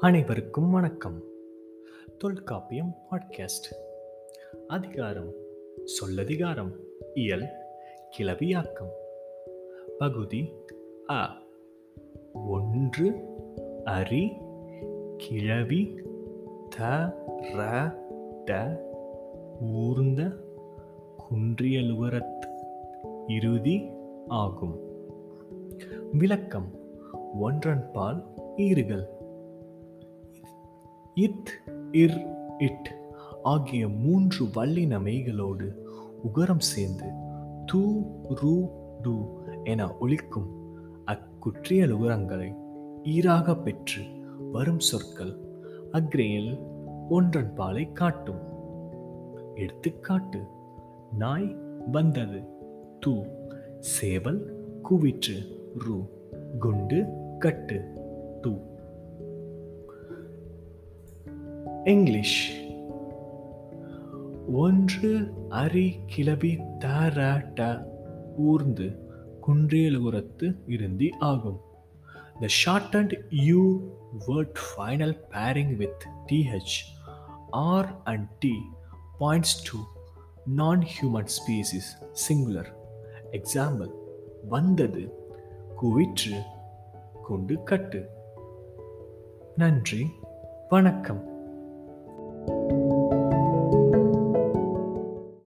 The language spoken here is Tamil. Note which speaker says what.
Speaker 1: அனைவருக்கும் வணக்கம். தொல்காப்பியம் பாட்காஸ்ட். அதிகாரம் சொல்லதிகாரம் இயல் கிளவியாக்கம். பகுதி அ. ஒன்று அரி கிழவி த ர ட ஊர்ந்த குன்றியலுவரத் இறுதி ஆகும். விளக்கம் ஒன்றன்பால் ஈறுகள். இத் இர் இட் ஆகிய மூன்று வல்லினமைகளோடு உகரம் சேர்ந்து தூ ரு டு என ஒழிக்கும் அக்குற்றியல் உகரங்களை ஈராக பெற்று வரும் சொற்கள் அக்ரேயில் ஒன்றன் பாலை காட்டும். எடுத்துக்காட்டு நாய் வந்தது. தூ சேவல் குவிற்று. ரு குண்டு கட்டு. டூ இங்கிலீஷ் ஒன்று அரி கிளபி தாராட்ட ஊர்ந்து குன்றியலுரத்து இருந்தி ஆகும் the short and u word final bearing with T H R and T points to non human species singular example வந்தது குவிற்று கொண்டு கட்டு நன்றி வணக்கம்